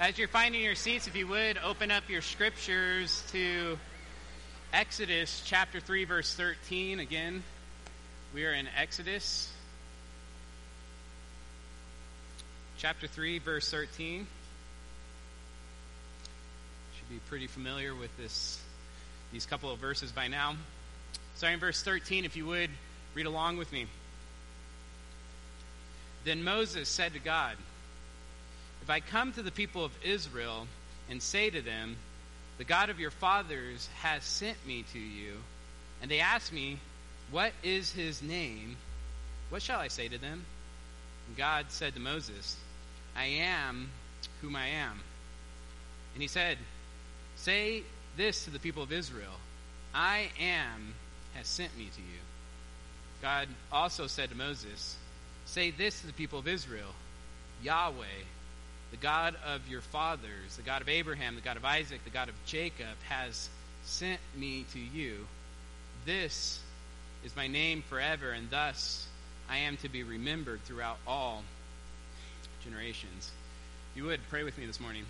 As you're finding your seats, if you would, open up your scriptures to Exodus chapter 3, verse 13. Again, we are in Exodus chapter 3, verse 13. Should be pretty familiar with this, these couple of verses by now. Starting in verse 13, if you would, read along with me. Then Moses said to God, If I come to the people of Israel and say to them, The God of your fathers has sent me to you, and they ask me, What is his name? What shall I say to them? And God said to Moses, I am whom I am. And he said, Say this to the people of Israel I am has sent me to you. God also said to Moses, Say this to the people of Israel Yahweh, the God of your fathers, the God of Abraham, the God of Isaac, the God of Jacob, has sent me to you. This is my name forever, and thus I am to be remembered throughout all generations. If you would pray with me this morning.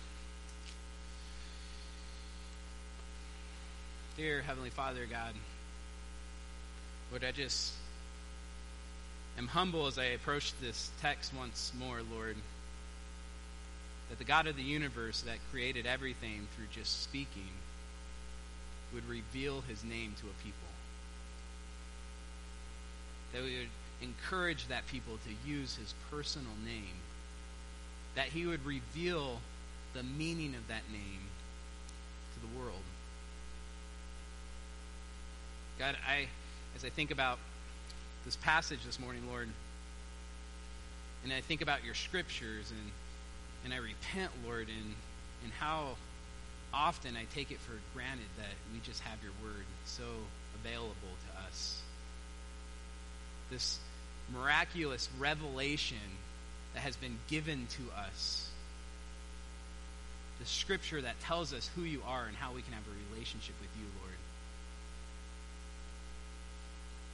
Dear Heavenly Father, God, would I just am humble as I approach this text once more, Lord, that the God of the universe that created everything through just speaking would reveal his name to a people. That we would encourage that people to use his personal name. That he would reveal the meaning of that name to the world. God, I as I think about this passage this morning, Lord, and I think about your scriptures and, and I repent, Lord, in, in how often I take it for granted that we just have your word so available to us. This miraculous revelation that has been given to us. The scripture that tells us who you are and how we can have a relationship with you, Lord.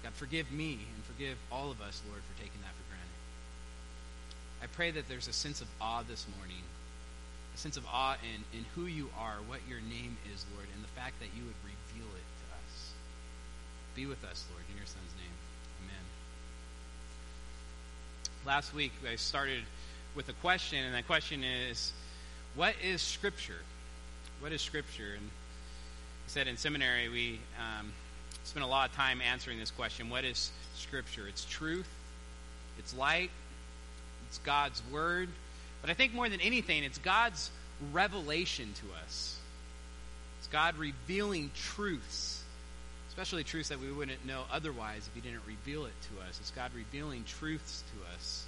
God, forgive me and forgive all of us, Lord, for taking that for. I pray that there's a sense of awe this morning, a sense of awe in, in who you are, what your name is, Lord, and the fact that you would reveal it to us. Be with us, Lord, in your Son's name. Amen. Last week, I started with a question, and that question is what is Scripture? What is Scripture? And I said in seminary, we. Um, spent a lot of time answering this question what is Scripture? It's truth, it's light, it's God's Word. But I think more than anything, it's God's revelation to us. It's God revealing truths, especially truths that we wouldn't know otherwise if He didn't reveal it to us. It's God revealing truths to us,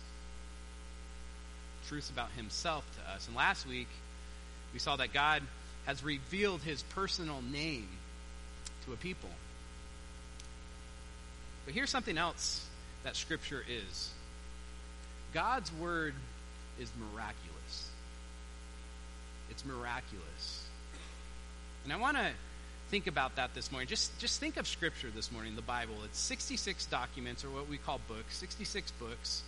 truths about Himself to us. And last week, we saw that God has revealed His personal name to a people. But here's something else that Scripture is God's Word is miraculous. It's miraculous. And I want to think about that this morning. Just, just think of Scripture this morning, the Bible. It's 66 documents, or what we call books, 66 books,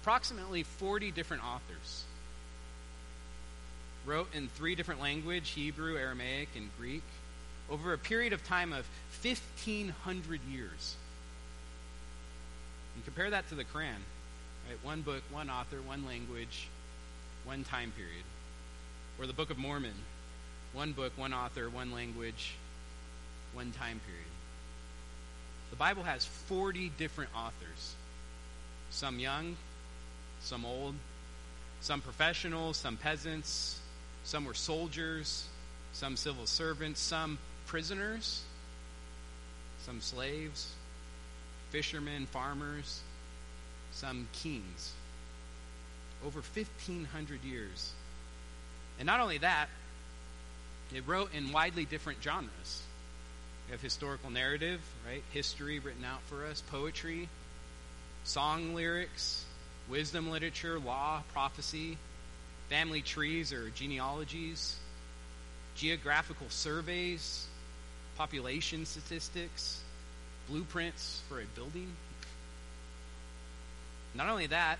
approximately 40 different authors. Wrote in three different languages Hebrew, Aramaic, and Greek over a period of time of 1,500 years. And compare that to the Quran. Right? One book, one author, one language, one time period. Or the Book of Mormon. One book, one author, one language, one time period. The Bible has 40 different authors. Some young, some old, some professionals, some peasants, some were soldiers, some civil servants, some prisoners, some slaves, fishermen, farmers, some kings. Over 1,500 years. And not only that, it wrote in widely different genres. We have historical narrative, right? History written out for us, poetry, song lyrics, wisdom literature, law, prophecy, family trees or genealogies, geographical surveys, population statistics, blueprints for a building. Not only that,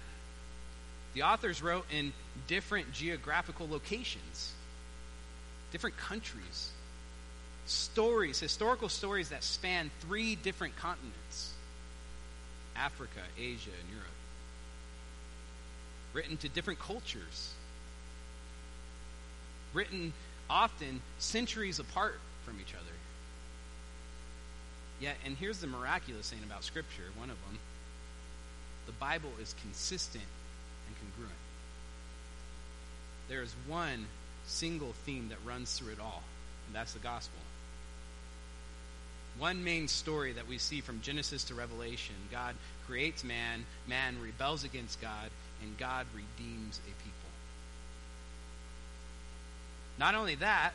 The authors wrote in different geographical locations, different countries, stories, historical stories that span three different continents Africa, Asia, and Europe. Written to different cultures. Written often centuries apart from each other. Yet, and here's the miraculous thing about Scripture one of them the Bible is consistent and congruent. There is one single theme that runs through it all, and that's the gospel. One main story that we see from Genesis to Revelation God creates man, man rebels against God, and God redeems a people. Not only that,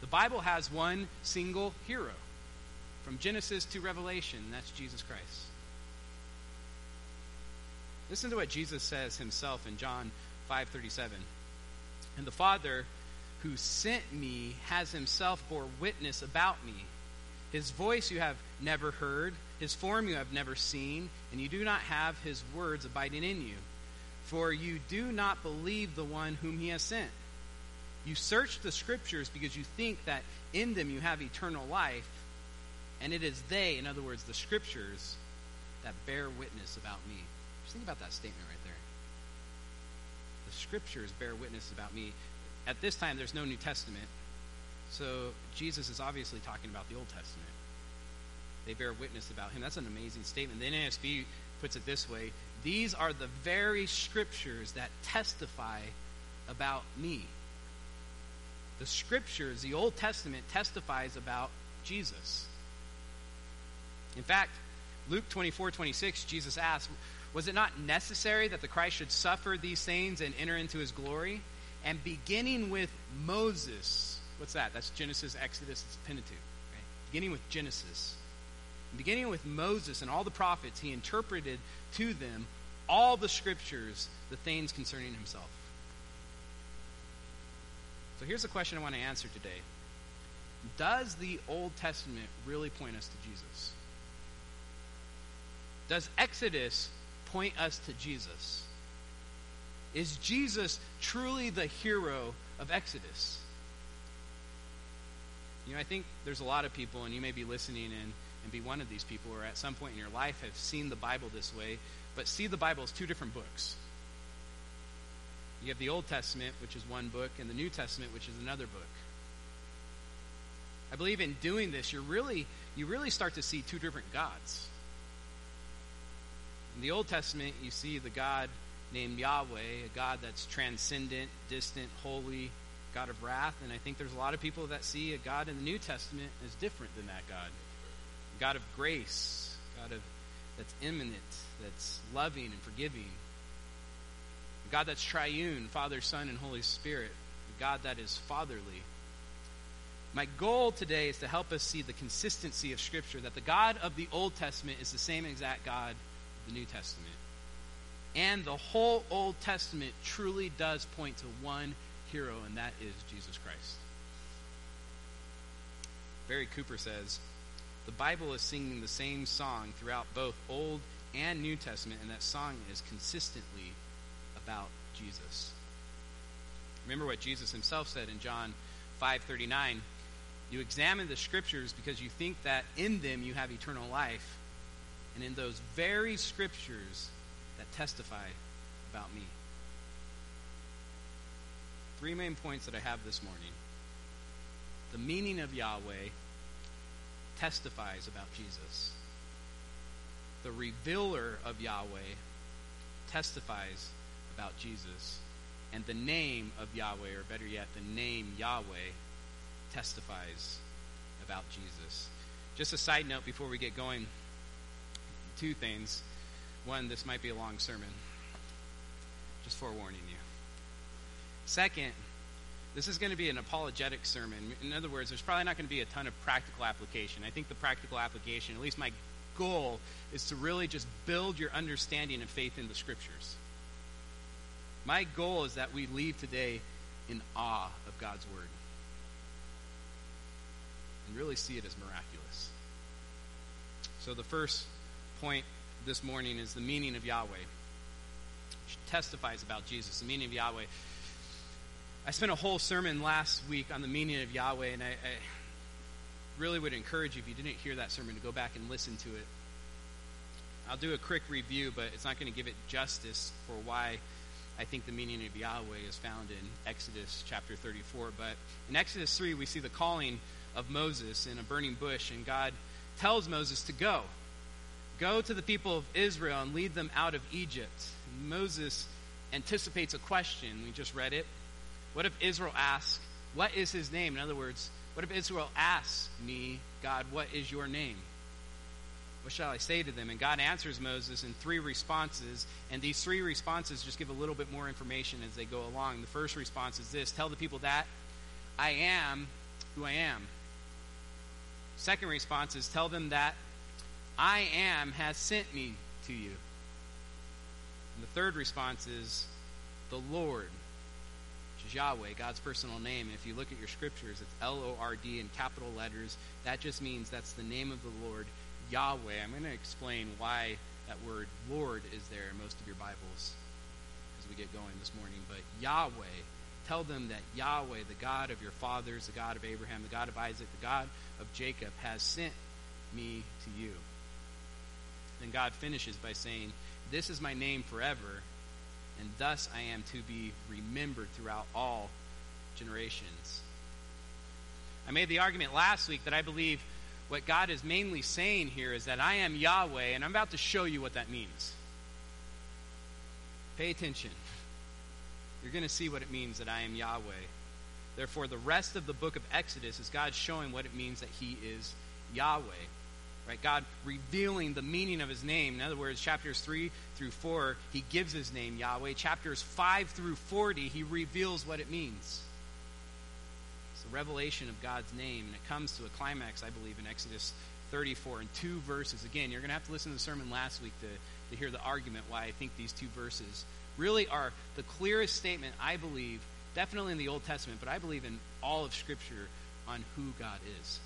the Bible has one single hero from Genesis to Revelation, that's Jesus Christ. Listen to what Jesus says himself in John 5:37. And the Father who sent me has himself bore witness about me. His voice you have never heard, his form you have never seen, and you do not have his words abiding in you. For you do not believe the one whom he has sent. You search the scriptures because you think that in them you have eternal life, and it is they, in other words, the scriptures, that bear witness about me. Just think about that statement right there. The scriptures bear witness about me. At this time, there's no New Testament, so Jesus is obviously talking about the Old Testament. They bear witness about him. That's an amazing statement. The NASB puts it this way These are the very scriptures that testify about me. The scriptures, the Old Testament, testifies about Jesus. In fact, Luke 24 26, Jesus asked, Was it not necessary that the Christ should suffer these things and enter into his glory? And beginning with Moses, what's that? That's Genesis, Exodus, it's Pentateuch. Right? Beginning with Genesis. Beginning with Moses and all the prophets, he interpreted to them all the scriptures, the things concerning himself. So here's a question I want to answer today Does the Old Testament really point us to Jesus? Does Exodus point us to Jesus? Is Jesus truly the hero of Exodus? You know, I think there's a lot of people, and you may be listening and, and be one of these people, or at some point in your life have seen the Bible this way, but see the Bible as two different books. You have the Old Testament, which is one book, and the New Testament, which is another book. I believe in doing this, you're really, you really start to see two different gods. In the Old Testament, you see the God named Yahweh, a God that's transcendent, distant, holy, God of wrath. And I think there's a lot of people that see a God in the New Testament as different than that God. A God of grace, God of that's immanent, that's loving and forgiving. A God that's triune, Father, Son, and Holy Spirit. A God that is fatherly. My goal today is to help us see the consistency of Scripture, that the God of the Old Testament is the same exact God the New Testament. And the whole Old Testament truly does point to one hero, and that is Jesus Christ. Barry Cooper says the Bible is singing the same song throughout both Old and New Testament, and that song is consistently about Jesus. Remember what Jesus himself said in John 5:39, you examine the scriptures because you think that in them you have eternal life, and in those very scriptures that testify about me. Three main points that I have this morning. The meaning of Yahweh testifies about Jesus. The revealer of Yahweh testifies about Jesus. And the name of Yahweh, or better yet, the name Yahweh, testifies about Jesus. Just a side note before we get going two things. One, this might be a long sermon. Just forewarning you. Second, this is going to be an apologetic sermon. In other words, there's probably not going to be a ton of practical application. I think the practical application, at least my goal, is to really just build your understanding of faith in the scriptures. My goal is that we leave today in awe of God's Word and really see it as miraculous. So, the first point this morning is the meaning of Yahweh. testifies about Jesus, the meaning of Yahweh. I spent a whole sermon last week on the meaning of Yahweh, and I, I really would encourage you, if you didn't hear that sermon, to go back and listen to it. I'll do a quick review, but it's not going to give it justice for why I think the meaning of Yahweh is found in Exodus chapter 34. But in Exodus 3, we see the calling of Moses in a burning bush, and God tells Moses to go. Go to the people of Israel and lead them out of Egypt. Moses anticipates a question. We just read it. What if Israel asks, What is his name? In other words, what if Israel asks me, God, what is your name? What shall I say to them? And God answers Moses in three responses, and these three responses just give a little bit more information as they go along. The first response is this Tell the people that I am who I am. Second response is Tell them that I am has sent me to you. And the third response is the Lord, which is Yahweh, God's personal name. If you look at your scriptures, it's L O R D in capital letters. That just means that's the name of the Lord. Yahweh. I'm going to explain why that word Lord is there in most of your Bibles as we get going this morning. But Yahweh, tell them that Yahweh, the God of your fathers, the God of Abraham, the God of Isaac, the God of Jacob, has sent me to you. Then God finishes by saying, This is my name forever, and thus I am to be remembered throughout all generations. I made the argument last week that I believe what God is mainly saying here is that I am Yahweh, and I'm about to show you what that means. Pay attention. You're going to see what it means that I am Yahweh. Therefore, the rest of the book of Exodus is God showing what it means that He is Yahweh. Right? God revealing the meaning of His name. In other words, chapters 3 through 4, He gives His name Yahweh. Chapters 5 through 40, He reveals what it means It's the revelation of God's name, and it comes to a climax, I believe, in Exodus 34 in two verses. Again, you're going to have to listen to the sermon last week to, to hear the argument why I think these two verses really are the clearest statement, I believe, definitely in the Old Testament, but I believe in all of Scripture on who God is.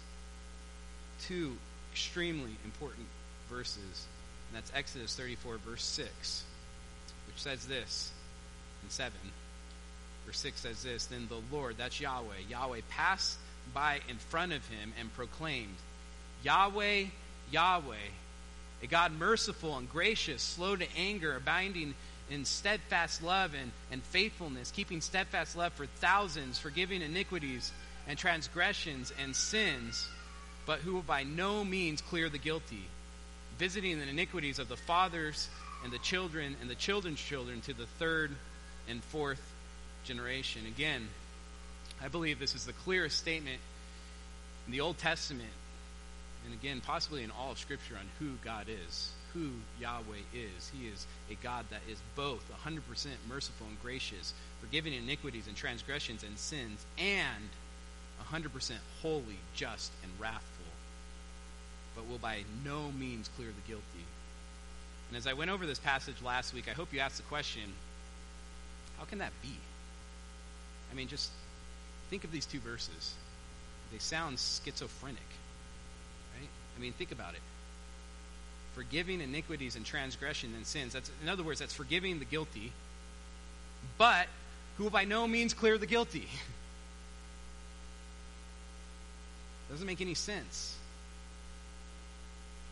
Two extremely important verses, and that's Exodus 34, verse 6, which says this in 7. Verse 6 says this Then the Lord, that's Yahweh, Yahweh passed by in front of him and proclaimed, Yahweh, Yahweh, a God merciful and gracious, slow to anger, abounding in steadfast love and, and faithfulness, keeping steadfast love for thousands, forgiving iniquities and transgressions and sins, but who will by no means clear the guilty, visiting the iniquities of the fathers and the children and the children's children to the third and fourth generation. Again, I believe this is the clearest statement in the Old Testament, and again, possibly in all of Scripture, on who God is, who Yahweh is. He is a God that is both 100% merciful and gracious, forgiving iniquities and transgressions and sins, and 100% holy, just, and wrathful, but will by no means clear the guilty. And as I went over this passage last week, I hope you asked the question how can that be? I mean, just think of these two verses. They sound schizophrenic, right? I mean, think about it. Forgiving iniquities and transgression and sins. That's, in other words, that's forgiving the guilty, but who will by no means clear the guilty. Doesn't make any sense.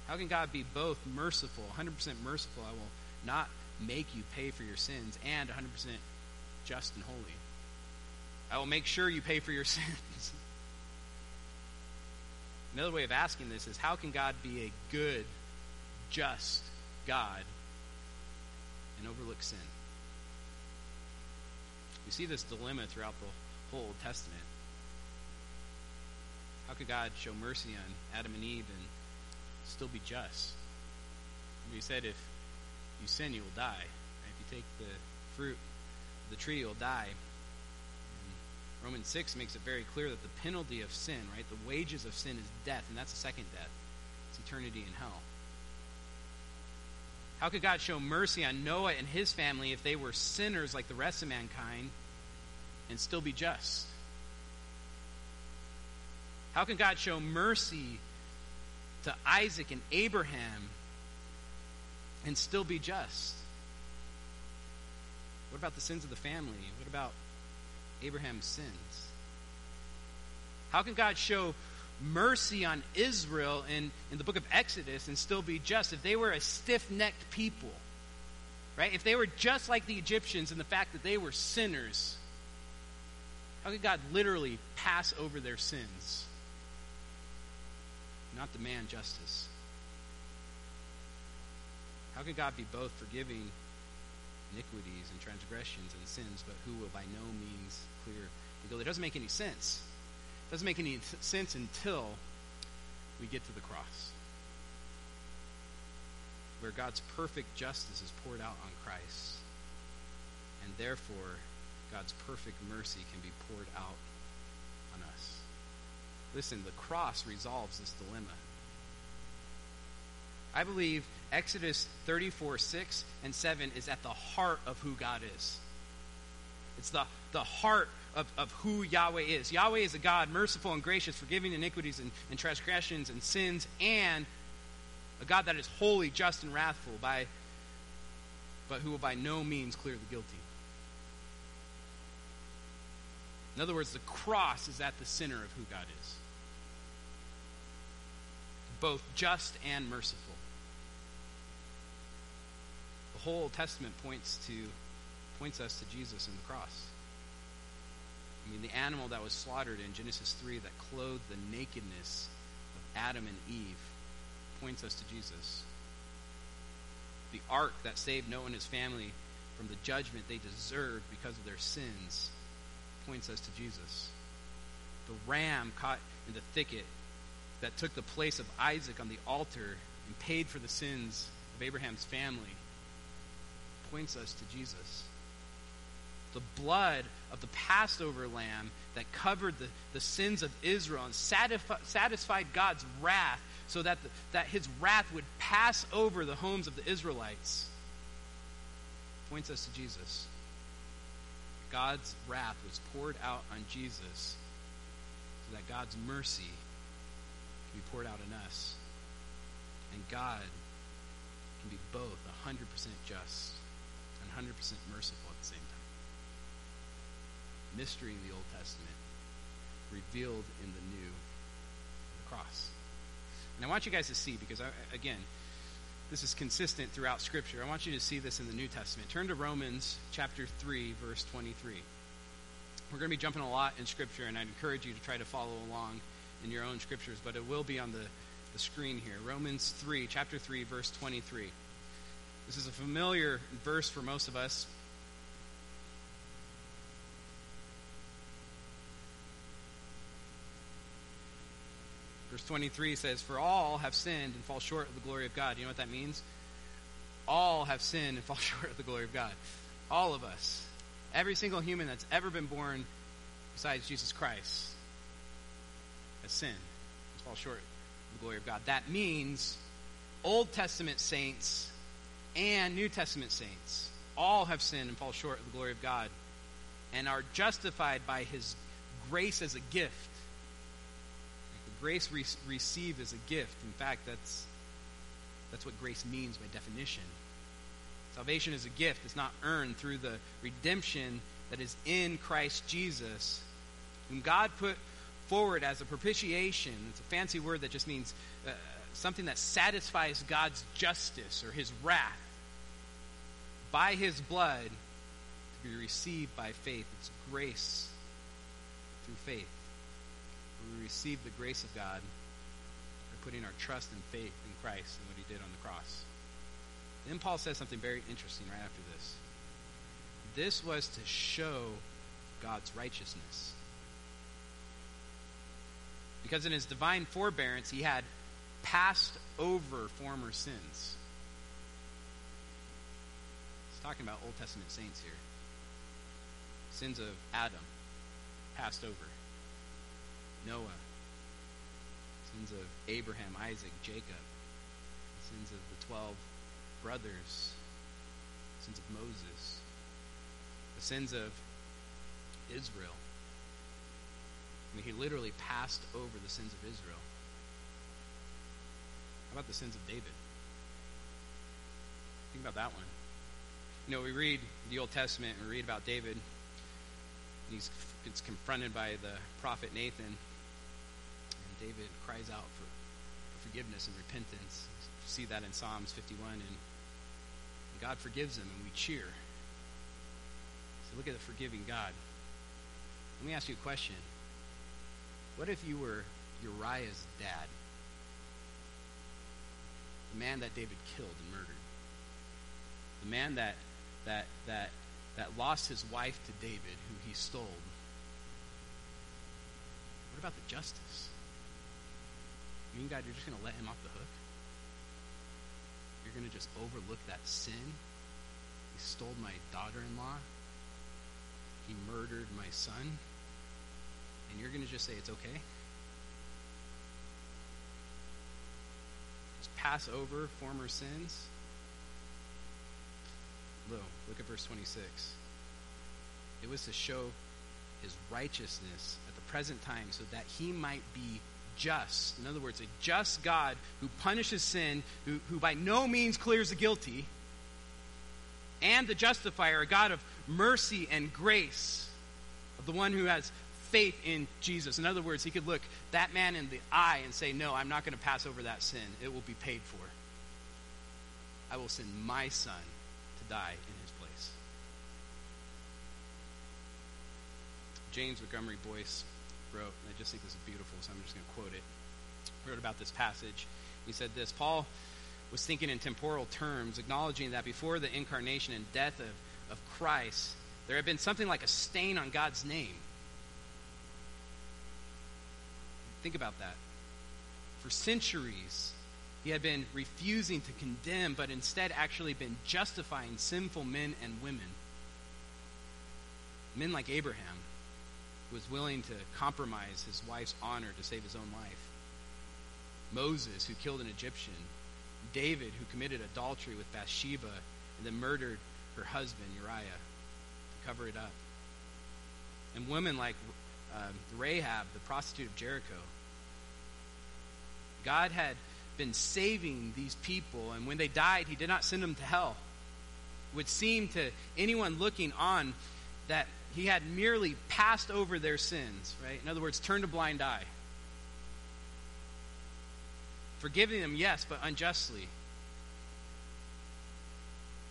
How can God be both merciful, 100% merciful? I will not make you pay for your sins, and 100% just and holy. I will make sure you pay for your sins. Another way of asking this is how can God be a good, just God and overlook sin? We see this dilemma throughout the whole Old Testament. How could God show mercy on Adam and Eve and still be just? He said, if you sin, you will die. If you take the fruit of the tree, you'll die. Romans 6 makes it very clear that the penalty of sin, right, the wages of sin is death, and that's a second death. It's eternity in hell. How could God show mercy on Noah and his family if they were sinners like the rest of mankind and still be just? How can God show mercy to Isaac and Abraham and still be just? What about the sins of the family? What about Abraham's sins? How can God show mercy on Israel in, in the book of Exodus and still be just if they were a stiff necked people? Right? If they were just like the Egyptians in the fact that they were sinners, how could God literally pass over their sins? Not demand justice. How can God be both forgiving iniquities and transgressions and sins, but who will by no means clear the guilt? It doesn't make any sense. It doesn't make any sense until we get to the cross, where God's perfect justice is poured out on Christ, and therefore God's perfect mercy can be poured out. Listen, the cross resolves this dilemma. I believe Exodus 34, 6 and 7 is at the heart of who God is. It's the, the heart of, of who Yahweh is. Yahweh is a God merciful and gracious, forgiving iniquities and, and transgressions and sins, and a God that is holy, just, and wrathful, by, but who will by no means clear the guilty. In other words, the cross is at the center of who God is both just and merciful. The whole Old Testament points to points us to Jesus and the cross. I mean, the animal that was slaughtered in Genesis 3 that clothed the nakedness of Adam and Eve points us to Jesus. The ark that saved Noah and his family from the judgment they deserved because of their sins points us to Jesus. The ram caught in the thicket that took the place of Isaac on the altar and paid for the sins of Abraham's family points us to Jesus. The blood of the Passover lamb that covered the, the sins of Israel and satisfi- satisfied God's wrath so that, the, that his wrath would pass over the homes of the Israelites points us to Jesus. God's wrath was poured out on Jesus so that God's mercy be poured out in us. And God can be both 100% just and 100% merciful at the same time. Mystery in the Old Testament, revealed in the New, the cross. And I want you guys to see, because, I, again, this is consistent throughout Scripture. I want you to see this in the New Testament. Turn to Romans chapter 3, verse 23. We're going to be jumping a lot in Scripture, and I'd encourage you to try to follow along in your own Scriptures, but it will be on the, the screen here. Romans 3, chapter 3, verse 23. This is a familiar verse for most of us. Verse 23 says, For all have sinned and fall short of the glory of God. You know what that means? All have sinned and fall short of the glory of God. All of us. Every single human that's ever been born besides Jesus Christ has sinned and fall short of the glory of God. That means Old Testament saints and New Testament saints all have sinned and fall short of the glory of God and are justified by his grace as a gift grace re- received as a gift. In fact, that's that's what grace means by definition. Salvation is a gift. It's not earned through the redemption that is in Christ Jesus, whom God put forward as a propitiation. It's a fancy word that just means uh, something that satisfies God's justice or his wrath by his blood to be received by faith. It's grace through faith we receive the grace of God by putting our trust and faith in Christ and what he did on the cross. Then Paul says something very interesting right after this. This was to show God's righteousness. Because in his divine forbearance, he had passed over former sins. He's talking about Old Testament saints here. Sins of Adam passed over. Noah, sins of Abraham, Isaac, Jacob, sins of the 12 brothers, sins of Moses, the sins of Israel. I mean, he literally passed over the sins of Israel. How about the sins of David? Think about that one. You know, we read the Old Testament and we read about David. He's gets confronted by the prophet Nathan. And David cries out for, for forgiveness and repentance. You see that in Psalms 51. And, and God forgives him, and we cheer. So look at the forgiving God. Let me ask you a question. What if you were Uriah's dad? The man that David killed and murdered. The man that that that that lost his wife to David, who he stole. What about the justice? You mean God, you're just going to let him off the hook? You're going to just overlook that sin? He stole my daughter-in-law. He murdered my son. And you're going to just say it's okay? Just pass over former sins? Look, look at verse 26. It was to show his righteousness at the present time so that he might be just. In other words, a just God who punishes sin, who, who by no means clears the guilty, and the justifier, a God of mercy and grace, of the one who has faith in Jesus. In other words, he could look that man in the eye and say, No, I'm not going to pass over that sin. It will be paid for. I will send my son to die in his place. James Montgomery Boice wrote, and I just think this is beautiful, so I'm just going to quote it. Wrote about this passage. He said this Paul was thinking in temporal terms, acknowledging that before the incarnation and death of, of Christ, there had been something like a stain on God's name. Think about that. For centuries, he had been refusing to condemn, but instead actually been justifying sinful men and women. Men like Abraham, who was willing to compromise his wife's honor to save his own life. Moses, who killed an Egyptian. David, who committed adultery with Bathsheba and then murdered her husband, Uriah, to cover it up. And women like um, Rahab, the prostitute of Jericho. God had been saving these people, and when they died, He did not send them to hell. It would seem to anyone looking on that He had merely passed over their sins, right? In other words, turned a blind eye. Forgiving them, yes, but unjustly.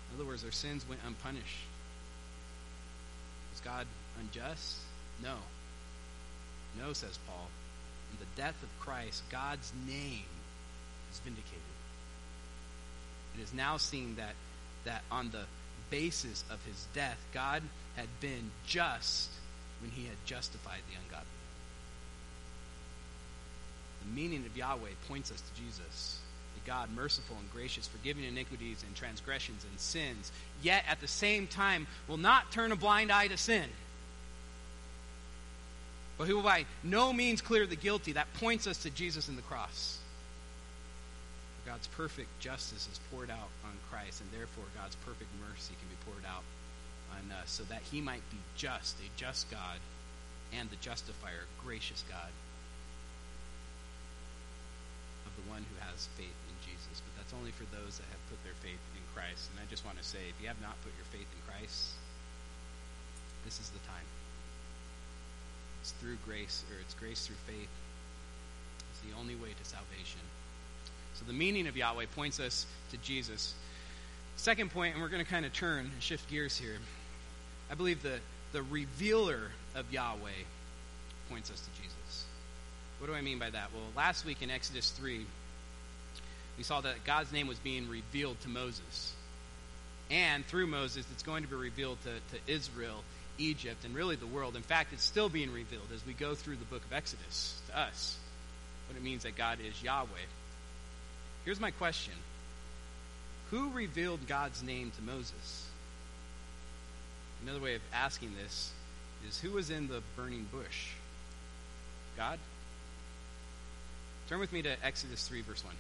In other words, their sins went unpunished. Was God unjust? No. No, says Paul. In the death of Christ, God's name is vindicated. It is now seen that, that on the basis of his death, God had been just when he had justified the ungodly. The meaning of Yahweh points us to Jesus, a God merciful and gracious, forgiving iniquities and transgressions and sins, yet at the same time will not turn a blind eye to sin. But who will by no means clear the guilty. That points us to Jesus in the cross. God's perfect justice is poured out on Christ, and therefore God's perfect mercy can be poured out on us, so that he might be just, a just God, and the justifier, gracious God of the one who has faith in Jesus. But that's only for those that have put their faith in Christ. And I just want to say, if you have not put your faith in Christ, this is the time. It's through grace, or it's grace through faith. It's the only way to salvation. So the meaning of Yahweh points us to Jesus. Second point, and we're going to kind of turn and shift gears here. I believe the, the revealer of Yahweh points us to Jesus. What do I mean by that? Well, last week in Exodus 3, we saw that God's name was being revealed to Moses. And through Moses, it's going to be revealed to, to Israel, Egypt, and really the world. In fact, it's still being revealed as we go through the book of Exodus to us. What it means that God is Yahweh. Here's my question Who revealed God's name to Moses? Another way of asking this is who was in the burning bush? God? Turn with me to Exodus 3, verse 1.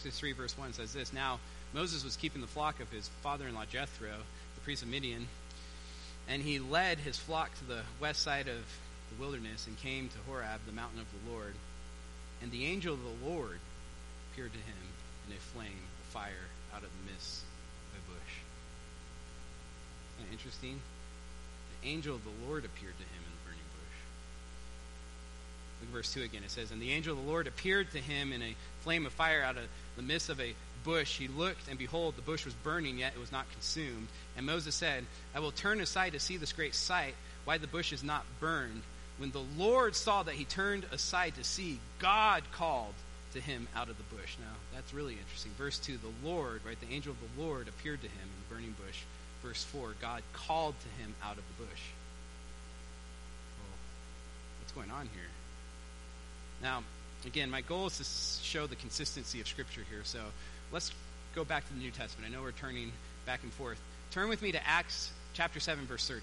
Exodus 3, verse 1 says this Now Moses was keeping the flock of his father in law Jethro, the priest of Midian, and he led his flock to the west side of the wilderness and came to Horeb, the mountain of the Lord. And the angel of the Lord appeared to him in a flame of fire out of the midst of a bush. Isn't that interesting? The angel of the Lord appeared to him in the burning bush. Look verse 2 again. It says, And the angel of the Lord appeared to him in a flame of fire out of the midst of a bush. He looked, and behold, the bush was burning, yet it was not consumed. And Moses said, I will turn aside to see this great sight, why the bush is not burned. When the Lord saw that he turned aside to see, God called to him out of the bush. Now, that's really interesting. Verse 2, the Lord, right, the angel of the Lord appeared to him in the burning bush. Verse 4, God called to him out of the bush. Well, what's going on here? Now, again, my goal is to show the consistency of Scripture here. So let's go back to the New Testament. I know we're turning back and forth. Turn with me to Acts chapter 7, verse 30.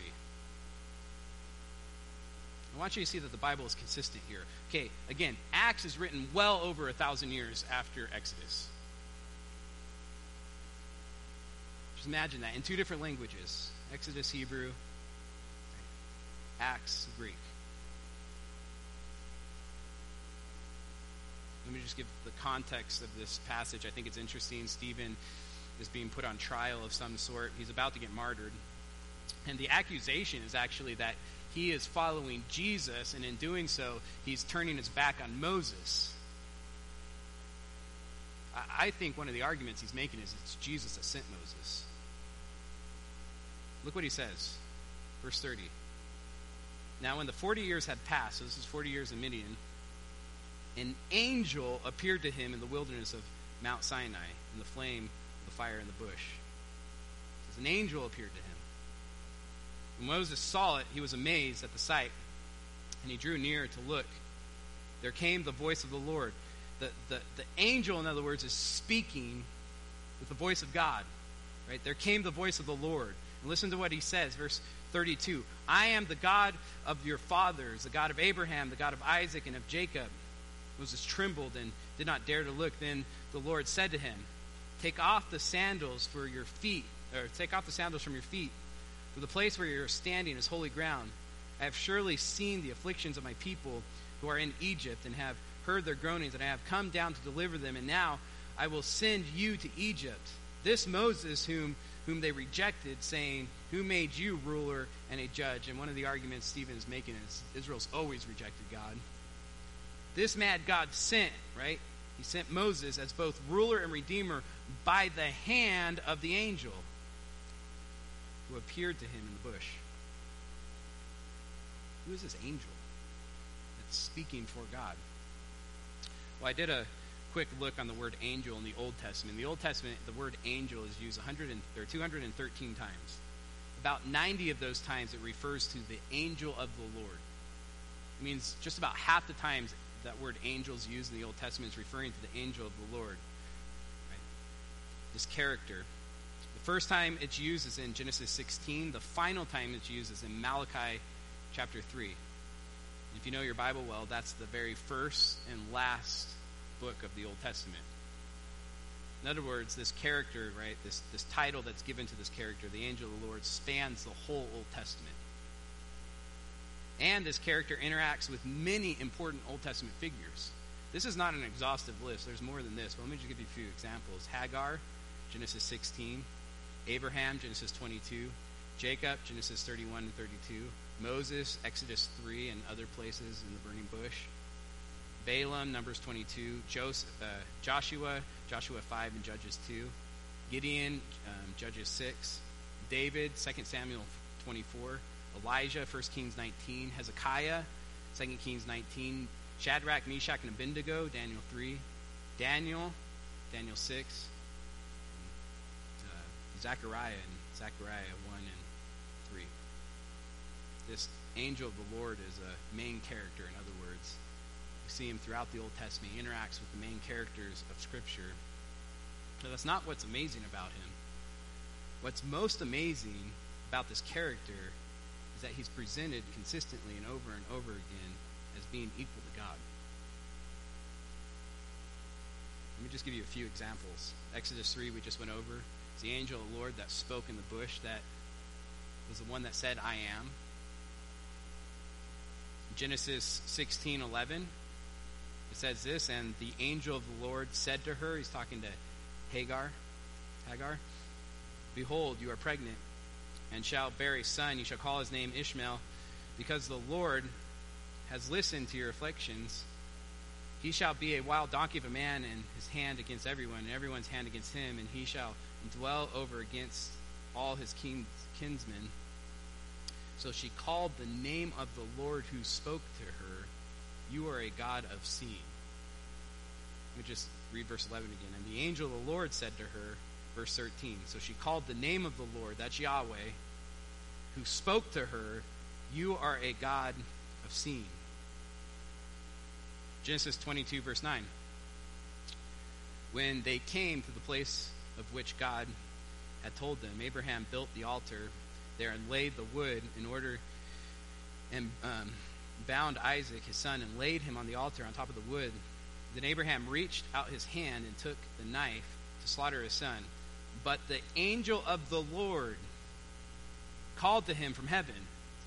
I want you to see that the Bible is consistent here. Okay, again, Acts is written well over a thousand years after Exodus. Just imagine that in two different languages Exodus, Hebrew, Acts, Greek. Let me just give the context of this passage. I think it's interesting. Stephen is being put on trial of some sort, he's about to get martyred. And the accusation is actually that he is following Jesus, and in doing so, he's turning his back on Moses. I think one of the arguments he's making is it's Jesus that sent Moses. Look what he says, verse 30. Now, when the 40 years had passed, so this is 40 years in Midian, an angel appeared to him in the wilderness of Mount Sinai, in the flame of the fire in the bush. As an angel appeared to him. When Moses saw it, he was amazed at the sight, and he drew near to look. There came the voice of the Lord. The, the, the angel, in other words, is speaking with the voice of God. Right? There came the voice of the Lord. And listen to what he says, verse 32. I am the God of your fathers, the God of Abraham, the God of Isaac, and of Jacob. Moses trembled and did not dare to look. Then the Lord said to him, Take off the sandals for your feet, or take off the sandals from your feet for the place where you're standing is holy ground. I have surely seen the afflictions of my people who are in Egypt and have heard their groanings, and I have come down to deliver them. And now I will send you to Egypt. This Moses, whom, whom they rejected, saying, Who made you ruler and a judge? And one of the arguments Stephen is making is Israel's always rejected God. This man God sent, right? He sent Moses as both ruler and redeemer by the hand of the angel who appeared to him in the bush. Who is this angel that's speaking for God? Well, I did a quick look on the word angel in the Old Testament. In the Old Testament, the word angel is used 100 and, or 213 times. About 90 of those times it refers to the angel of the Lord. It means just about half the times that word angel is used in the Old Testament is referring to the angel of the Lord. Right? This character The first time it's used is in Genesis 16. The final time it's used is in Malachi chapter 3. If you know your Bible well, that's the very first and last book of the Old Testament. In other words, this character, right, this, this title that's given to this character, the angel of the Lord, spans the whole Old Testament. And this character interacts with many important Old Testament figures. This is not an exhaustive list. There's more than this, but let me just give you a few examples. Hagar, Genesis 16. Abraham, Genesis 22, Jacob, Genesis 31 and 32, Moses, Exodus 3 and other places in the burning bush, Balaam, Numbers 22, Joseph, uh, Joshua, Joshua 5 and Judges 2, Gideon, um, Judges 6, David, 2 Samuel 24, Elijah, 1 Kings 19, Hezekiah, 2 Kings 19, Shadrach, Meshach, and Abednego, Daniel 3, Daniel, Daniel 6, uh, Zechariah and Zechariah 1 and 3. This angel of the Lord is a main character, in other words. We see him throughout the Old Testament. He interacts with the main characters of Scripture. But that's not what's amazing about him. What's most amazing about this character is that he's presented consistently and over and over again as being equal to God. Let me just give you a few examples. Exodus 3, we just went over. It's the angel of the Lord that spoke in the bush that was the one that said, I am. Genesis 16 11, it says this, and the angel of the Lord said to her, he's talking to Hagar, Hagar, Behold, you are pregnant, and shall bear a son. You shall call his name Ishmael, because the Lord has listened to your afflictions. He shall be a wild donkey of a man, and his hand against everyone, and everyone's hand against him, and he shall dwell over against all his kin- kinsmen. So she called the name of the Lord who spoke to her, You are a God of seeing. Let me just read verse 11 again. And the angel of the Lord said to her, verse 13. So she called the name of the Lord, that's Yahweh, who spoke to her, You are a God of seeing. Genesis 22, verse 9. When they came to the place of which God had told them, Abraham built the altar there and laid the wood in order and um, bound Isaac, his son, and laid him on the altar on top of the wood. Then Abraham reached out his hand and took the knife to slaughter his son. But the angel of the Lord called to him from heaven,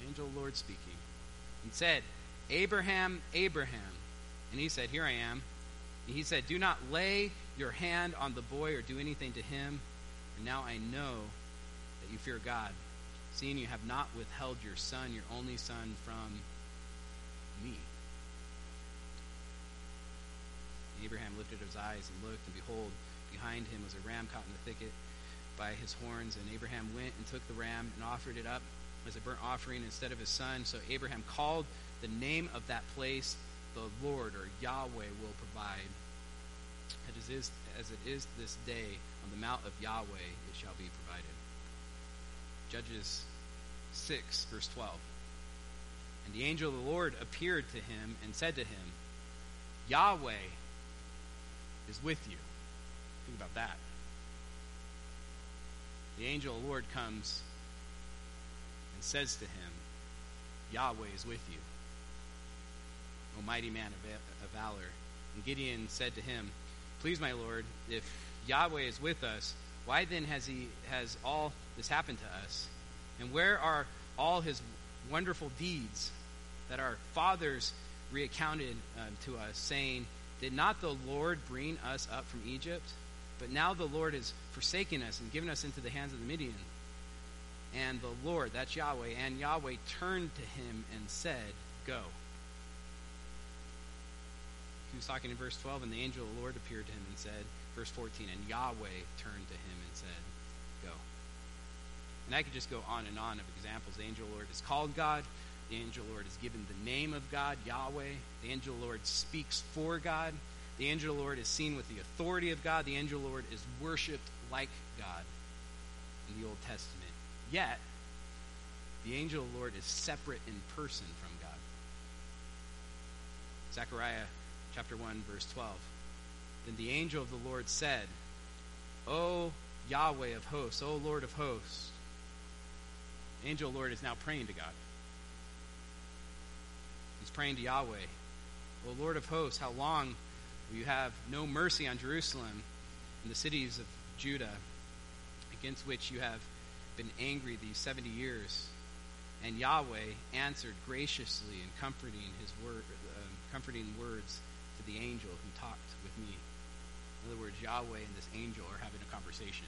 the angel of the Lord speaking, and said, Abraham, Abraham. And he said, Here I am. And he said, Do not lay your hand on the boy or do anything to him. And now I know that you fear God, seeing you have not withheld your son, your only son, from me. Abraham lifted his eyes and looked, and behold, behind him was a ram caught in the thicket by his horns. And Abraham went and took the ram and offered it up as a burnt offering instead of his son. So Abraham called the name of that place the Lord or Yahweh will provide. As it is, as it is this day on the mount of Yahweh, it shall be provided. Judges 6, verse 12. And the angel of the Lord appeared to him and said to him, Yahweh is with you. Think about that. The angel of the Lord comes and says to him, Yahweh is with you, O mighty man of, valor. And Gideon said to him, Please, my Lord, if Yahweh is with us, why then has he has all this happened to us? And where are all his wonderful deeds that our fathers recounted uh, to us, saying, Did not the Lord bring us up from Egypt? But now the Lord has forsaken us and given us into the hands of the Midian. And the Lord, that's Yahweh, and Yahweh turned to him and said, Go. He was talking in verse 12, and the angel of the Lord appeared to him and said, verse 14, and Yahweh turned to him and said, Go. And I could just go on and on of examples. The angel of the Lord is called God. The angel of the Lord is given the name of God, Yahweh. The angel of the Lord speaks for God. The angel of the Lord is seen with the authority of God. The angel of the Lord is worshipped like God in the Old Testament. Yet, the angel of the Lord is separate in person from God. Zechariah chapter 1, verse 12. Then the angel of the Lord said, O Yahweh of hosts, O Lord of hosts. The angel of the Lord is now praying to God. He's praying to Yahweh. O Lord of hosts, how long you have no mercy on Jerusalem and the cities of Judah, against which you have been angry these 70 years? And Yahweh answered graciously and comforting his word, uh, comforting words to the angel who talked with me. In other words, Yahweh and this angel are having a conversation.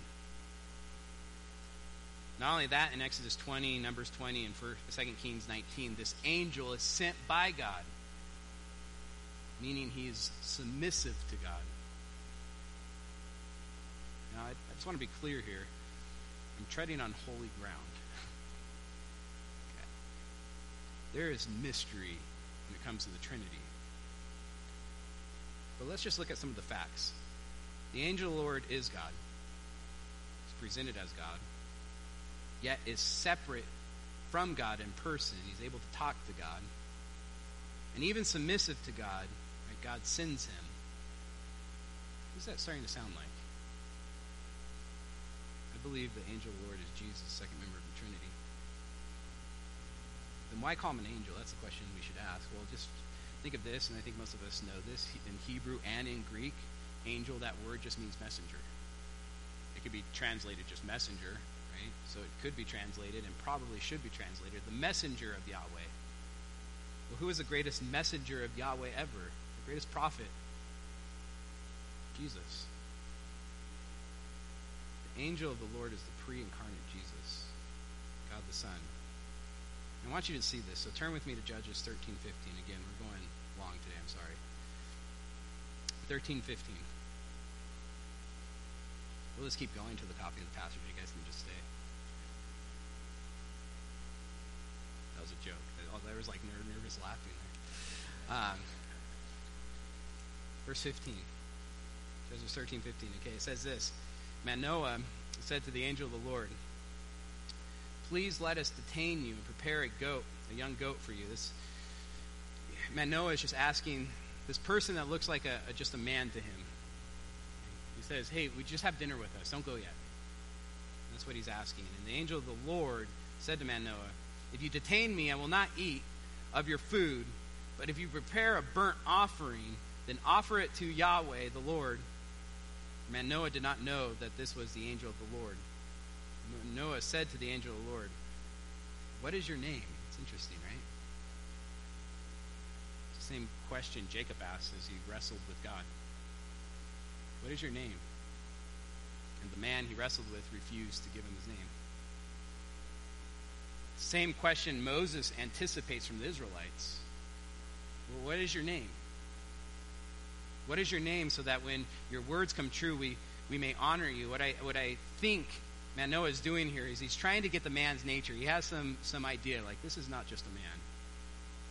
Not only that, in Exodus 20, Numbers 20, and 2 Kings 19, this angel is sent by God, meaning he is submissive to God. Now, I, I just want to be clear here. I'm treading on holy ground. okay. There is mystery when it comes to the Trinity. But let's just look at some of the facts. The angel of the Lord is God. He's presented as God yet is separate from God in person. He's able to talk to God. And even submissive to God? God sends him. Who's that starting to sound like? I believe the angel Lord is Jesus, second member of the Trinity. Then why call him an angel? That's the question we should ask. Well, just think of this, and I think most of us know this. In Hebrew and in Greek, angel, that word just means messenger. It could be translated just messenger, right? So it could be translated and probably should be translated the messenger of Yahweh. Well, who is the greatest messenger of Yahweh ever? Greatest prophet? Jesus. The angel of the Lord is the pre incarnate Jesus, God the Son. I want you to see this. So turn with me to Judges 13 15. Again, we're going long today. I'm sorry. 13 15. We'll just keep going to the copy of the passage. You guys can just stay. That was a joke. There was like nervous laughing there. Um, verse 15. Judges 13 15. Okay, it says this Manoah said to the angel of the Lord, Please let us detain you and prepare a goat, a young goat for you. This Manoah is just asking this person that looks like a, a, just a man to him. He says, Hey, we just have dinner with us. Don't go yet. That's what he's asking. And the angel of the Lord said to Manoah, If you detain me, I will not eat of your food, but if you prepare a burnt offering, then offer it to Yahweh, the Lord. Manoah did not know that this was the angel of the Lord. Noah said to the angel of the Lord, What is your name? It's interesting, right? It's the same question Jacob asked as he wrestled with God. What is your name? And the man he wrestled with refused to give him his name. Same question Moses anticipates from the Israelites. Well, what is your name? What is your name so that when your words come true, we, we may honor you? What I, what I think Manoah is doing here is he's trying to get the man's nature. He has some, some idea, like, this is not just a man.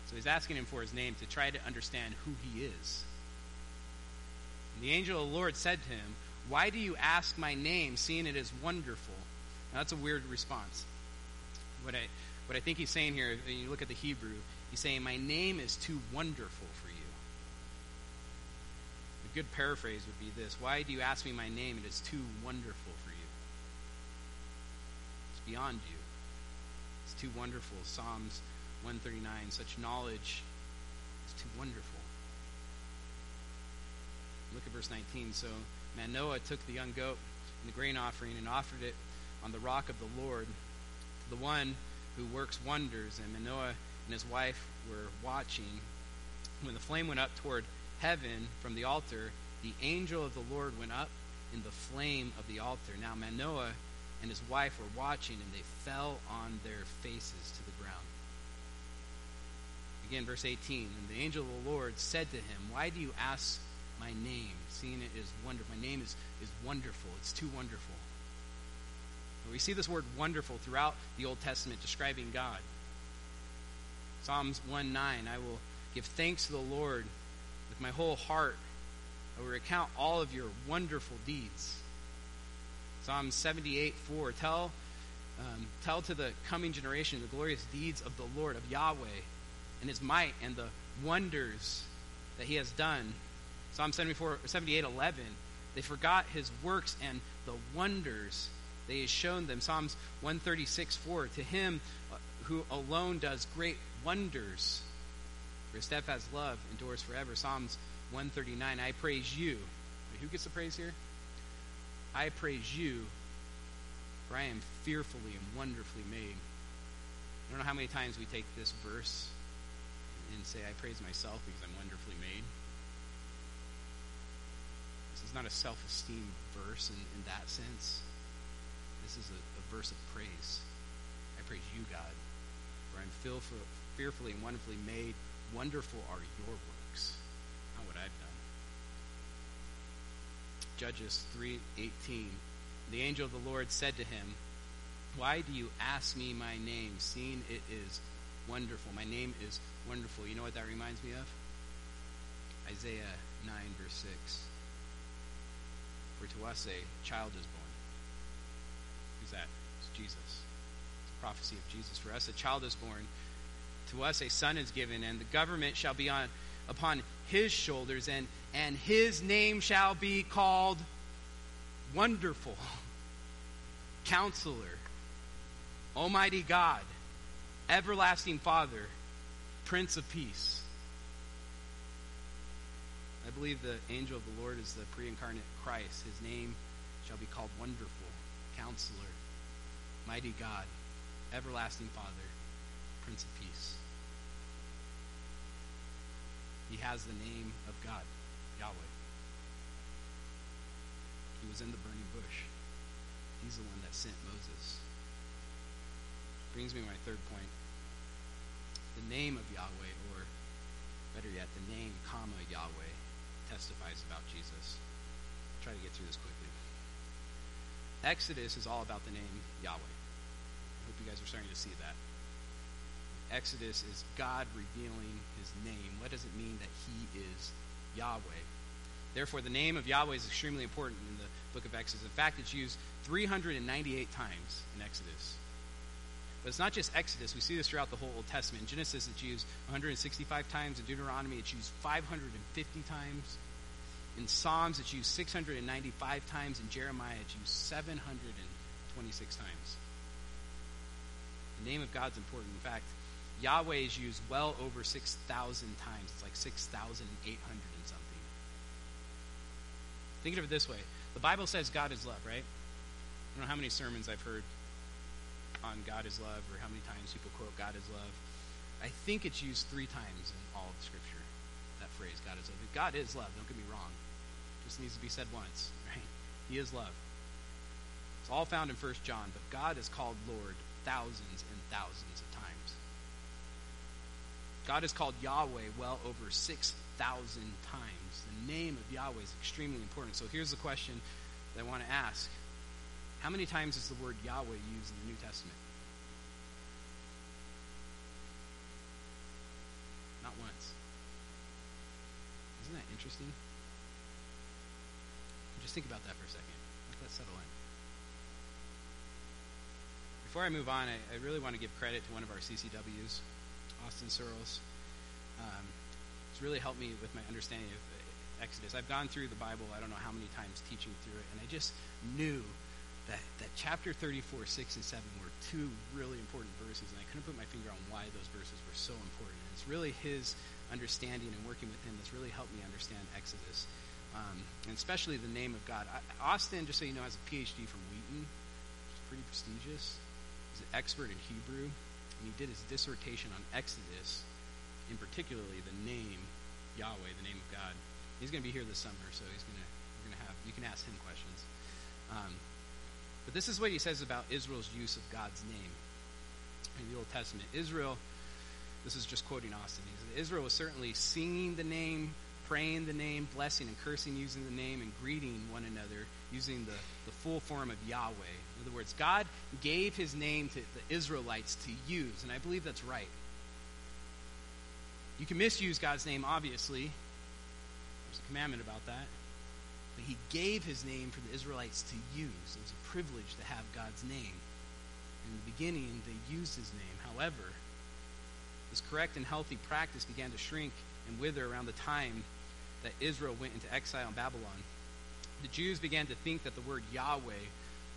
So he's asking him for his name to try to understand who he is. And the angel of the Lord said to him, Why do you ask my name, seeing it is wonderful? Now, that's a weird response. What I, what I think he's saying here, when you look at the Hebrew, he's saying, My name is too wonderful for you. Good paraphrase would be this Why do you ask me my name? It is too wonderful for you It's beyond you. It's too wonderful. Psalms 139, such knowledge is too wonderful. Look at verse 19. So Manoah took the young goat and the grain offering and offered it on the rock of the Lord the one who works wonders. And Manoah and his wife were watching. When the flame went up toward heaven from the altar, the angel of the Lord went up in the flame of the altar. Now Manoah and his wife were watching, and they fell on their faces to the ground. Again, verse 18. And the angel of the Lord said to him, Why do you ask my name, seeing it is wonderful? My name is, is wonderful. It's too wonderful. we see this word wonderful throughout the Old Testament describing God. Psalms 1 9, I will give thanks to the Lord my whole heart. I will recount all of your wonderful deeds. Psalm 78 4. Tell, um, tell to the coming generation the glorious deeds of the Lord, of Yahweh, and his might and the wonders that he has done. Psalm 74, 78 11. They forgot his works and the wonders that he has shown them. Psalms 136 4. To him uh, who alone does great wonders, for steadfast love endures forever. Psalms 139. I praise you. Who gets the praise here? I praise you, for I am fearfully and wonderfully made. I don't know how many times we take this verse and say, I praise myself because I'm wonderfully made. This is not a self esteem verse in, in that sense. This is a, a verse of praise. I praise you, God, for I'm fearfully and wonderfully made. Wonderful are your works, not what I've done. Judges 3:18. The angel of the Lord said to him, "Why do you ask me my name, seeing it is wonderful? My name is wonderful." You know what that reminds me of? Isaiah 9 verse 6. For to us a child is born. Who's that? It's Jesus. It's a prophecy of Jesus. For us a child is born. To us a son is given, and the government shall be on upon his shoulders, and, and his name shall be called Wonderful, Counselor, Almighty God, Everlasting Father, Prince of Peace. I believe the angel of the Lord is the pre incarnate Christ. His name shall be called Wonderful, Counselor, Mighty God, Everlasting Father, Prince of Peace. He has the name of God, Yahweh. He was in the burning bush. He's the one that sent Moses. Brings me to my third point. The name of Yahweh, or better yet, the name, comma, Yahweh, testifies about Jesus. I'll try to get through this quickly. Exodus is all about the name Yahweh. I hope you guys are starting to see that. Exodus is God revealing his name. What does it mean that he is Yahweh? Therefore, the name of Yahweh is extremely important in the book of Exodus. In fact, it's used 398 times in Exodus. But it's not just Exodus. We see this throughout the whole Old Testament. In Genesis, it's used 165 times. In Deuteronomy, it's used 550 times. In Psalms, it's used 695 times. In Jeremiah, it's used 726 times. The name of God's important. In fact, Yahweh is used well over 6,000 times. It's like 6,800 and something. Think of it this way the Bible says God is love, right? I don't know how many sermons I've heard on God is love or how many times people quote God is love. I think it's used three times in all of Scripture, that phrase, God is love. God is love, don't get me wrong. It just needs to be said once, right? He is love. It's all found in 1 John, but God is called Lord thousands and thousands of times. God is called Yahweh well over 6,000 times. The name of Yahweh is extremely important. So here's the question that I want to ask How many times is the word Yahweh used in the New Testament? Not once. Isn't that interesting? Just think about that for a second. Let that settle in. Before I move on, I, I really want to give credit to one of our CCWs, Austin Searles. Um, it's really helped me with my understanding of Exodus. I've gone through the Bible, I don't know how many times teaching through it, and I just knew that, that chapter 34, 6, and 7 were two really important verses, and I couldn't put my finger on why those verses were so important. And it's really his understanding and working with him that's really helped me understand Exodus, um, and especially the name of God. I, Austin, just so you know, has a PhD from Wheaton, which is pretty prestigious. He's an expert in Hebrew, and he did his dissertation on Exodus, in particularly the name Yahweh, the name of God. He's going to be here this summer, so he's going to we're going to have you can ask him questions. Um, but this is what he says about Israel's use of God's name in the Old Testament. Israel, this is just quoting Austin. Said, Israel was certainly singing the name, praying the name, blessing and cursing using the name, and greeting one another using the, the full form of Yahweh. In other words, God gave his name to the Israelites to use, and I believe that's right. You can misuse God's name, obviously. There's a commandment about that. But he gave his name for the Israelites to use. It was a privilege to have God's name. In the beginning, they used his name. However, this correct and healthy practice began to shrink and wither around the time that Israel went into exile in Babylon. The Jews began to think that the word Yahweh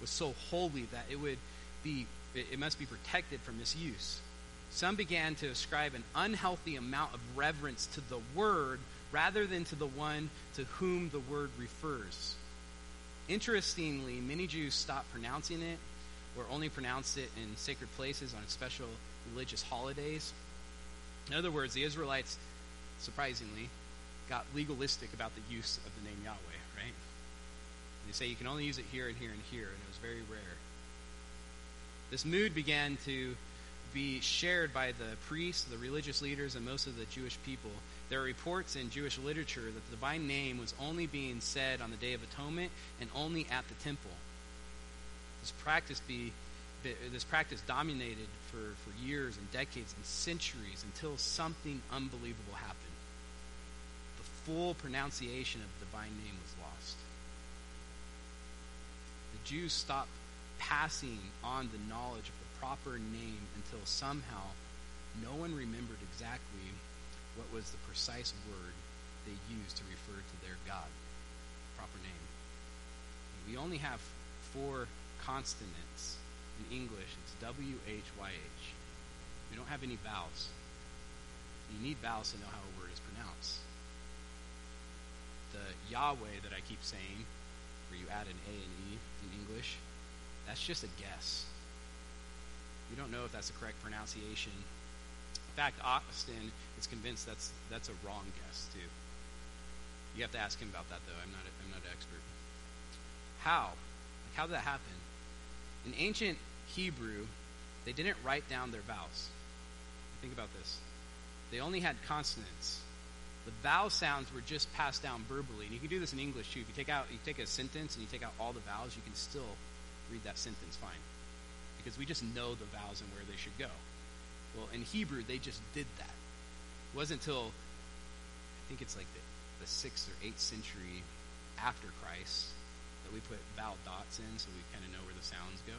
was so holy that it would be it must be protected from misuse. Some began to ascribe an unhealthy amount of reverence to the word rather than to the one to whom the word refers. Interestingly, many Jews stopped pronouncing it or only pronounced it in sacred places on special religious holidays. In other words, the Israelites, surprisingly, got legalistic about the use of the name Yahweh? They say you can only use it here and here and here, and it was very rare. This mood began to be shared by the priests, the religious leaders, and most of the Jewish people. There are reports in Jewish literature that the divine name was only being said on the Day of Atonement and only at the temple. This practice be this practice dominated for, for years and decades and centuries until something unbelievable happened. The full pronunciation of the divine name was lost. The Jews stopped passing on the knowledge of the proper name until somehow no one remembered exactly what was the precise word they used to refer to their God, proper name. We only have four consonants in English. It's W H Y H. We don't have any vowels. You need vowels to know how a word is pronounced. the Yahweh that I keep saying, you add an A and E in English, that's just a guess. You don't know if that's the correct pronunciation. In fact, Austin is convinced that's that's a wrong guess too. You have to ask him about that though. I'm not a, I'm not an expert. How? Like how did that happen? In ancient Hebrew, they didn't write down their vowels. Think about this. They only had consonants. The vowel sounds were just passed down verbally. And you can do this in English too. If you take out you take a sentence and you take out all the vowels, you can still read that sentence fine. Because we just know the vowels and where they should go. Well, in Hebrew, they just did that. It wasn't until I think it's like the, the sixth or eighth century after Christ that we put vowel dots in so we kind of know where the sounds go.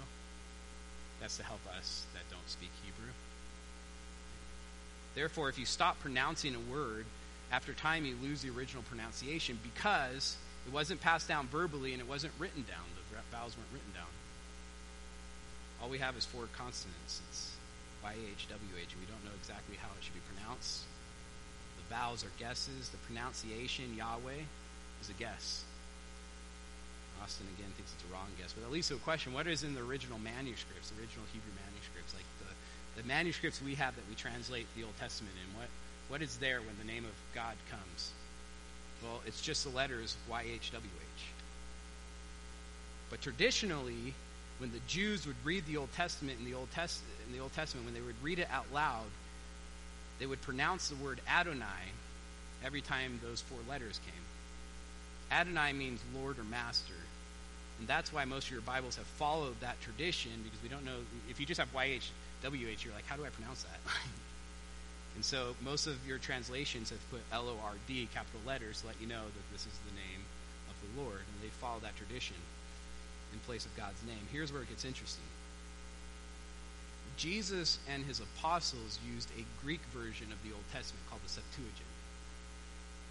That's to help us that don't speak Hebrew. Therefore, if you stop pronouncing a word, after time you lose the original pronunciation because it wasn't passed down verbally and it wasn't written down. The vowels weren't written down. All we have is four consonants. It's YH, WH, and we don't know exactly how it should be pronounced. The vowels are guesses. The pronunciation, Yahweh, is a guess. Austin again thinks it's a wrong guess, but at least a question: What is in the original manuscripts, the original Hebrew manuscripts, like the, the manuscripts we have that we translate the Old Testament in? What what is there when the name of God comes? Well, it's just the letters YHWH. But traditionally, when the Jews would read the Old Testament in the Old, Test- in the Old Testament, when they would read it out loud, they would pronounce the word Adonai every time those four letters came. Adonai means Lord or Master. And that's why most of your Bibles have followed that tradition because we don't know. If you just have YHWH, you're like, how do I pronounce that? and so most of your translations have put L O R D, capital letters, to let you know that this is the name of the Lord. And they follow that tradition in place of God's name. Here's where it gets interesting. Jesus and his apostles used a Greek version of the Old Testament called the Septuagint.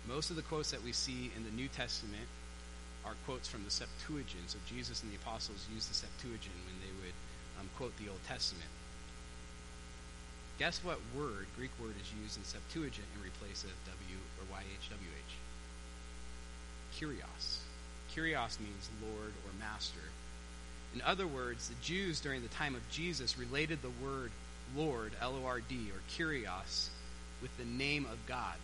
Most of the quotes that we see in the New Testament are quotes from the Septuagint. So Jesus and the apostles used the Septuagint when they would um, quote the Old Testament. Guess what word, Greek word, is used in Septuagint in replace of W or YHWH? Kyrios. Kyrios means Lord or Master. In other words, the Jews during the time of Jesus related the word Lord, L O R D, or Kyrios, with the name of God.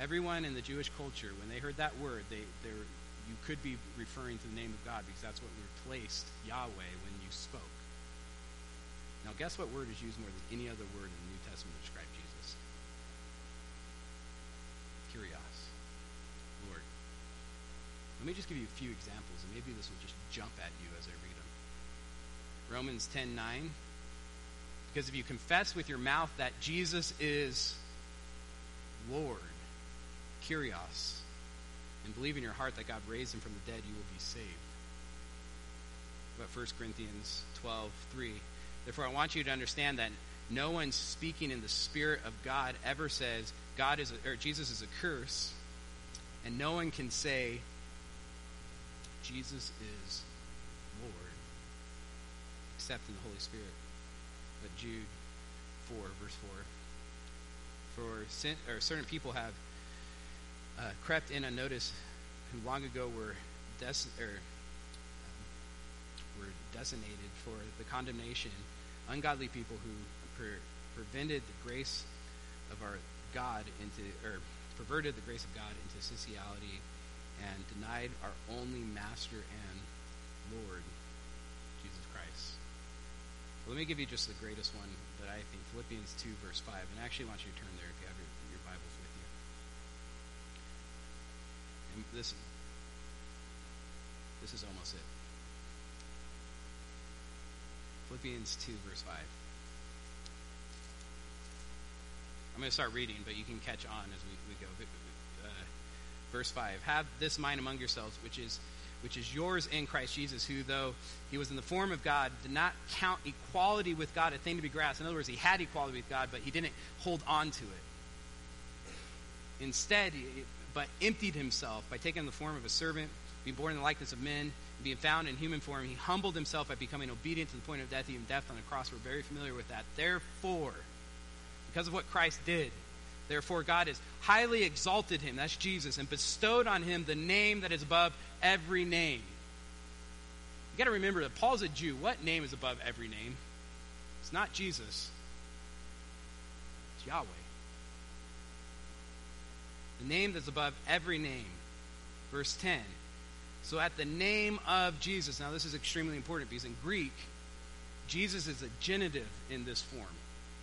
Everyone in the Jewish culture, when they heard that word, they, you could be referring to the name of God because that's what replaced Yahweh when you spoke. Now, guess what word is used more than any other word in the New Testament to describe Jesus? Kyrios, Lord. Let me just give you a few examples, and maybe this will just jump at you as I read them. Romans 10 9. Because if you confess with your mouth that Jesus is Lord, Kyrios, and believe in your heart that God raised him from the dead, you will be saved. But 1 Corinthians 12 3. Therefore, I want you to understand that no one speaking in the Spirit of God ever says God is a, or Jesus is a curse, and no one can say Jesus is Lord except in the Holy Spirit. But Jude 4, verse 4. For sin, or certain people have uh, crept in unnoticed who long ago were des- or, um, were designated for the condemnation. Ungodly people who per- prevented the grace of our God into, or perverted the grace of God into sensuality and denied our only Master and Lord, Jesus Christ. Let me give you just the greatest one that I think Philippians 2, verse 5. And I actually want you to turn there if you have your, your Bibles with you. And this, this is almost it. Philippians 2, verse 5. I'm going to start reading, but you can catch on as we, we go. Uh, verse 5. Have this mind among yourselves, which is which is yours in Christ Jesus, who, though he was in the form of God, did not count equality with God a thing to be grasped. In other words, he had equality with God, but he didn't hold on to it. Instead, he but emptied himself by taking the form of a servant, being born in the likeness of men, being found in human form. He humbled himself by becoming obedient to the point of death, even death on the cross. We're very familiar with that. Therefore, because of what Christ did, Therefore, God has highly exalted him, that's Jesus, and bestowed on him the name that is above every name. You got to remember that Paul's a Jew. What name is above every name? It's not Jesus, it's Yahweh. The name that's above every name. Verse 10. So at the name of Jesus, now this is extremely important because in Greek, Jesus is a genitive in this form.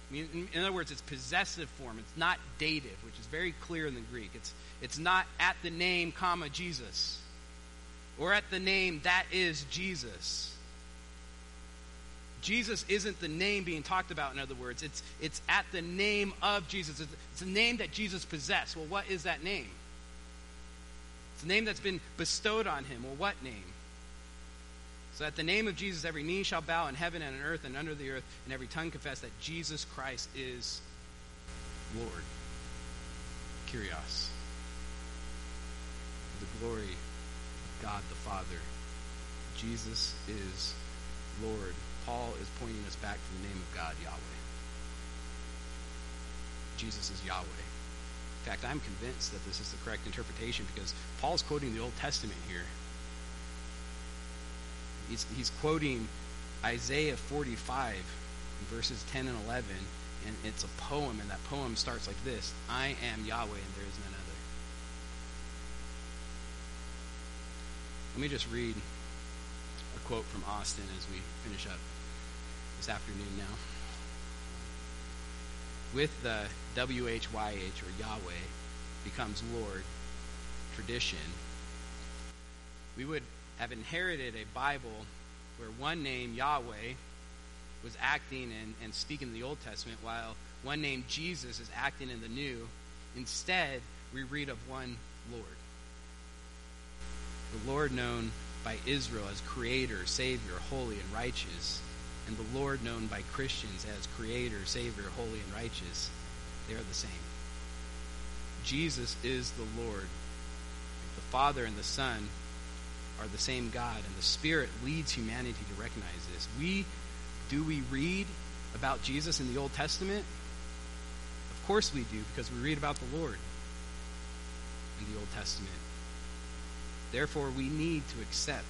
I mean, in other words, it's possessive form. It's not dative, which is very clear in the Greek. It's, it's not at the name, comma, Jesus. Or at the name, that is Jesus. Jesus isn't the name being talked about, in other words. It's, it's at the name of Jesus. It's, it's a name that Jesus possessed. Well, what is that name? It's a name that's been bestowed on him. Well, what name? So at the name of Jesus, every knee shall bow in heaven and on earth and under the earth, and every tongue confess that Jesus Christ is Lord. Kyrios. The glory of God the Father. Jesus is Lord. Paul is pointing us back to the name of God, Yahweh. Jesus is Yahweh. In fact, I'm convinced that this is the correct interpretation because Paul's quoting the Old Testament here. He's, he's quoting Isaiah 45, verses 10 and 11, and it's a poem, and that poem starts like this I am Yahweh, and there is none other. Let me just read a quote from Austin as we finish up this afternoon now. With the WHYH or Yahweh becomes Lord tradition, we would have inherited a Bible where one name, Yahweh, was acting and, and speaking in the Old Testament, while one name, Jesus, is acting in the New. Instead, we read of one Lord. The Lord known by Israel as Creator, Savior, holy, and righteous, and the Lord known by Christians as Creator, Savior, holy, and righteous, they are the same. Jesus is the Lord. The Father and the Son are the same God, and the Spirit leads humanity to recognize this. We do we read about Jesus in the Old Testament? Of course we do, because we read about the Lord in the Old Testament. Therefore, we need to accept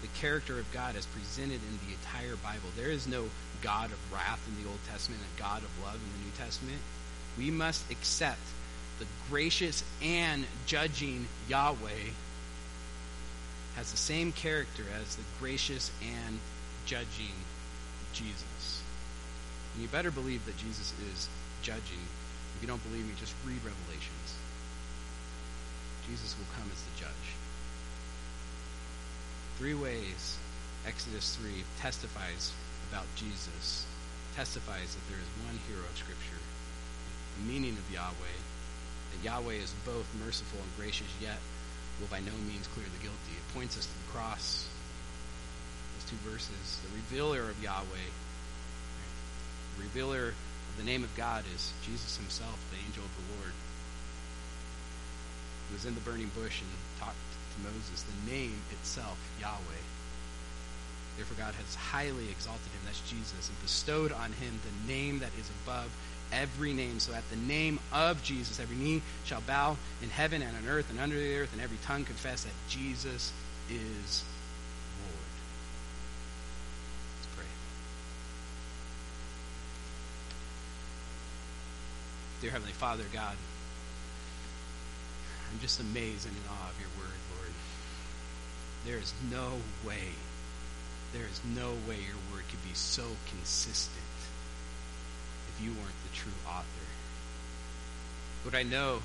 the character of God as presented in the entire Bible. There is no God of wrath in the Old Testament and God of love in the New Testament. We must accept the gracious and judging Yahweh has the same character as the gracious and judging Jesus. And you better believe that Jesus is judging. If you don't believe me, just read Revelations. Jesus will come as the judge. Three ways Exodus 3 testifies about Jesus, testifies that there is one hero of Scripture, the meaning of Yahweh, that Yahweh is both merciful and gracious, yet will by no means clear the guilty. It points us to the cross. Those two verses. The revealer of Yahweh, the revealer of the name of God is Jesus himself, the angel of the Lord. He was in the burning bush and talked Moses. The name itself, Yahweh. Therefore, God has highly exalted him, that's Jesus, and bestowed on him the name that is above every name. So at the name of Jesus, every knee shall bow in heaven and on earth and under the earth, and every tongue confess that Jesus is Lord. Let's pray. Dear Heavenly Father, God, I'm just amazed and in awe of your word, Lord. There is no way, there is no way your word could be so consistent if you weren't the true author. Lord, I know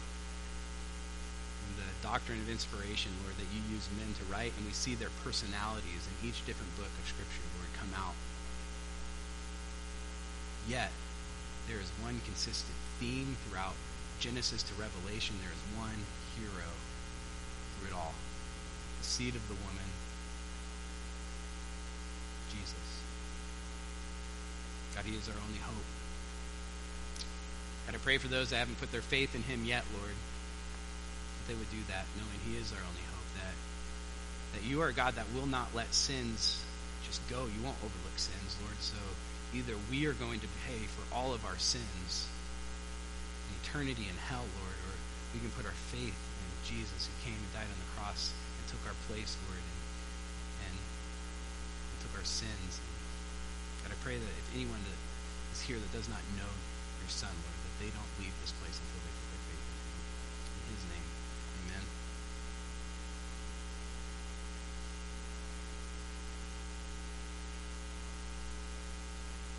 the doctrine of inspiration, Lord, that you use men to write, and we see their personalities in each different book of Scripture, Lord, come out. Yet, there is one consistent theme throughout Genesis to Revelation. There is one hero through it all the seed of the woman, Jesus. God, He is our only hope. God, I pray for those that haven't put their faith in Him yet, Lord, that they would do that, knowing He is our only hope. That that you are a God that will not let sins just go. You won't overlook sins, Lord. So either we are going to pay for all of our sins in eternity in hell, Lord, or we can put our faith in Jesus who came and died on the cross took our place, Lord, and, and, took our sins. And God, I pray that if anyone that is here that does not know your Son, Lord, that they don't leave this place until they put their faith in Him. In His name.